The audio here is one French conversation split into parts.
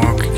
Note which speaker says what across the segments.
Speaker 1: Walk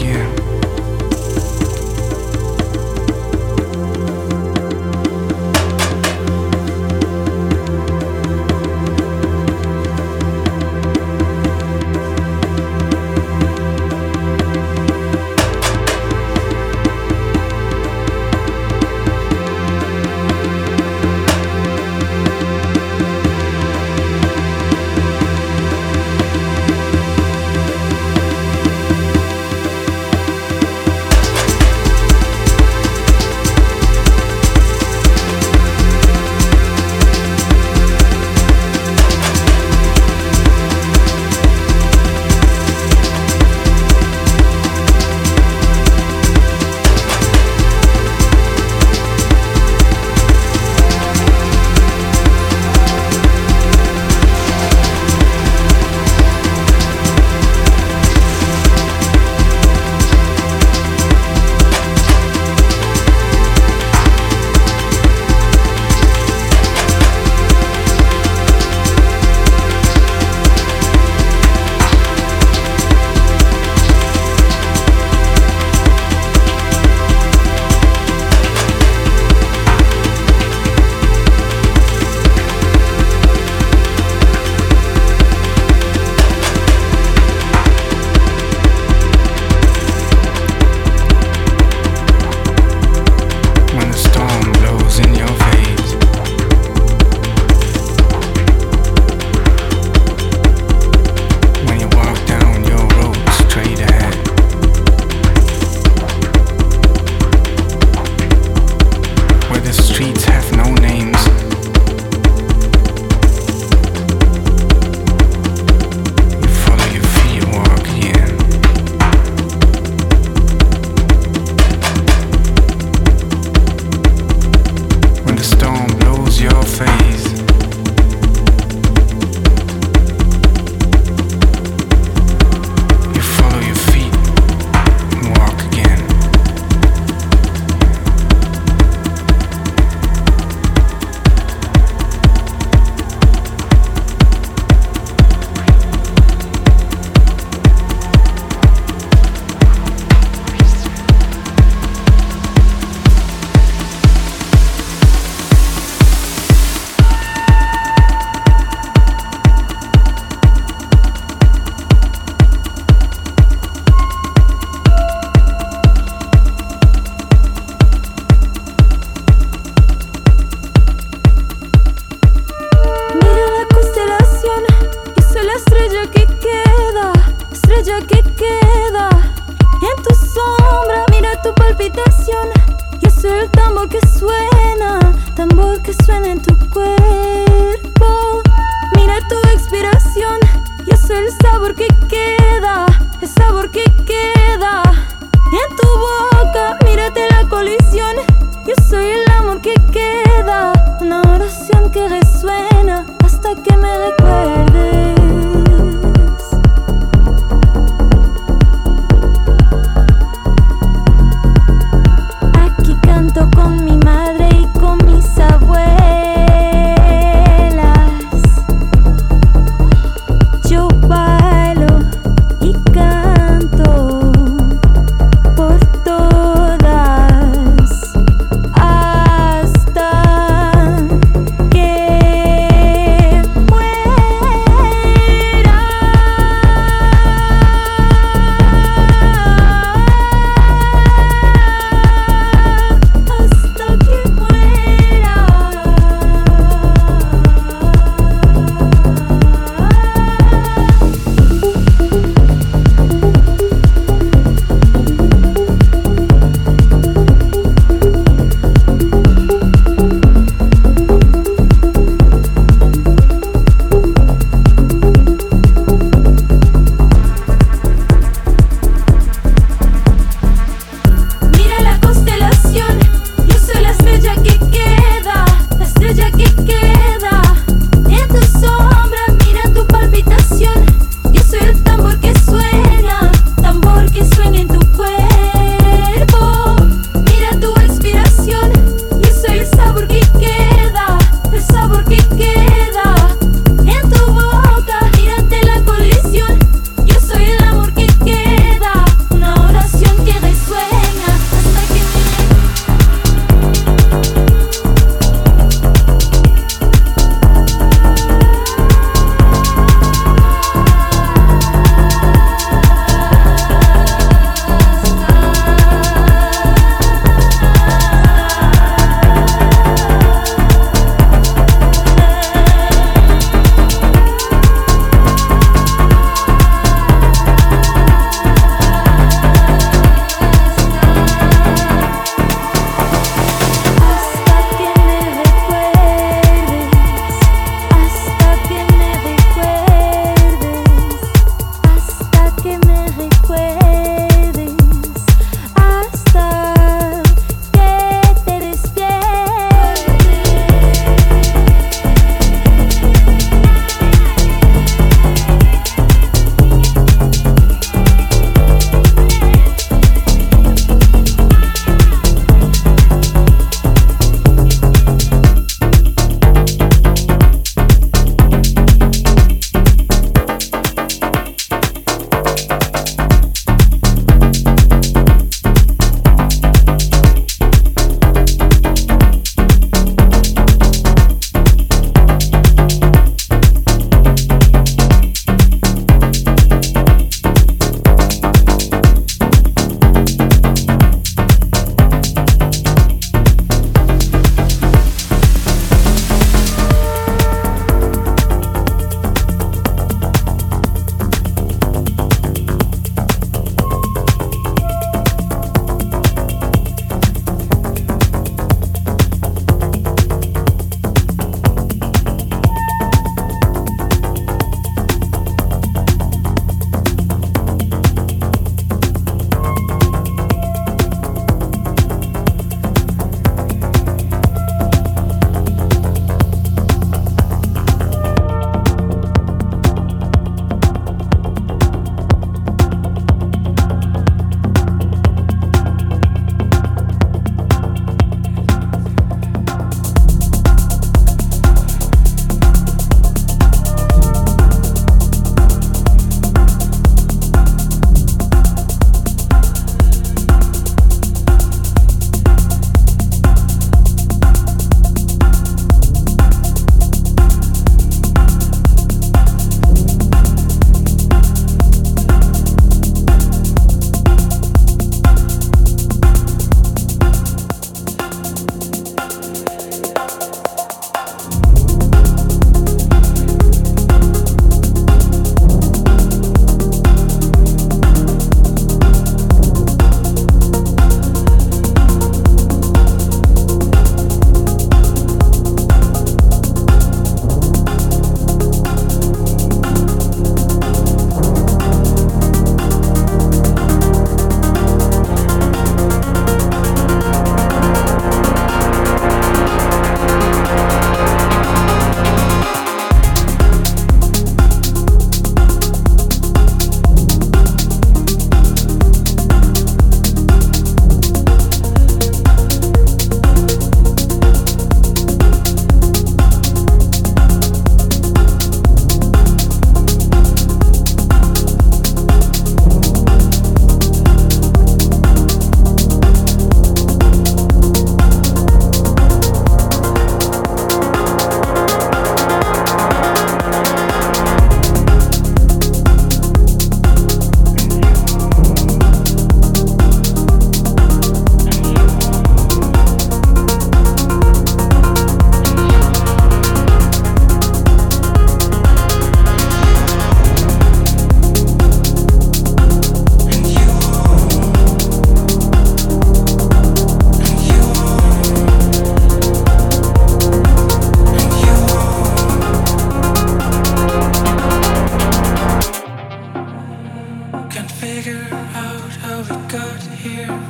Speaker 2: got here.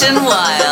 Speaker 3: Motion Wild